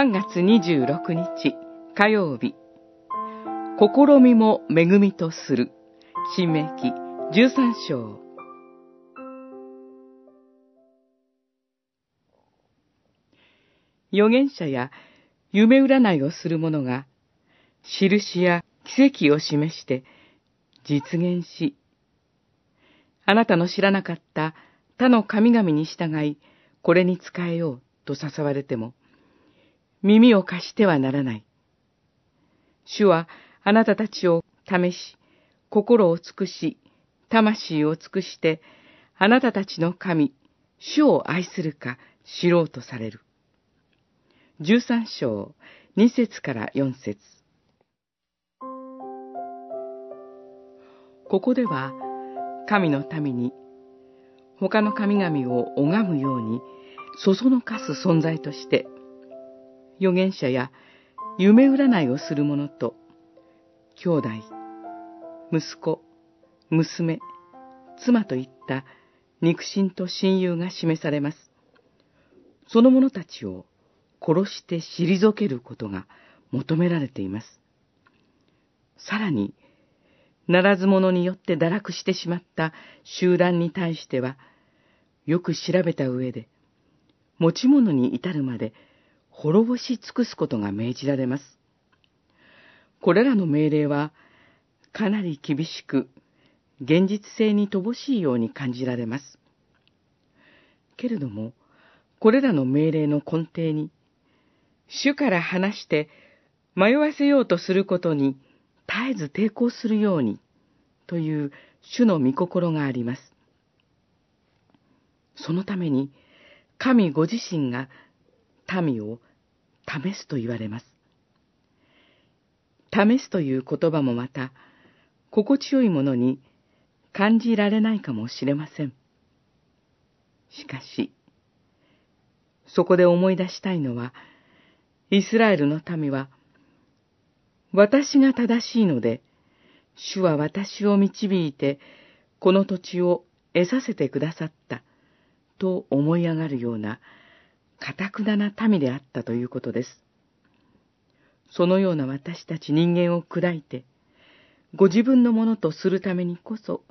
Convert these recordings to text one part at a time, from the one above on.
3月26日火曜日。試みも恵みとする。新明記13章。預言者や夢占いをする者が印や奇跡を示して実現しあなたの知らなかった他の神々に従いこれに仕えようと誘われても耳を貸してはならない。主はあなたたちを試し、心を尽くし、魂を尽くして、あなたたちの神、主を愛するか知ろうとされる。十三章、二節から四節ここでは、神の民に、他の神々を拝むように、そそのかす存在として、預言者や夢占いをする者と、兄弟、息子、娘、妻といった肉親と親友が示されます。その者たちを殺して退けることが求められています。さらに、ならず者によって堕落してしまった集団に対しては、よく調べた上で、持ち物に至るまで滅ぼし尽くすことが命じられます。これらの命令は、かなり厳しく、現実性に乏しいように感じられます。けれども、これらの命令の根底に、主から話して迷わせようとすることに絶えず抵抗するように、という主の御心があります。そのために、神ご自身が民を試すと言われます。試すという言葉もまた、心地よいものに感じられないかもしれません。しかし、そこで思い出したいのは、イスラエルの民は、私が正しいので、主は私を導いて、この土地を得させてくださった、と思い上がるような、かたくなな民であったということです。そのような私たち人間を砕いて、ご自分のものとするためにこそ、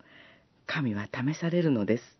神は試されるのです。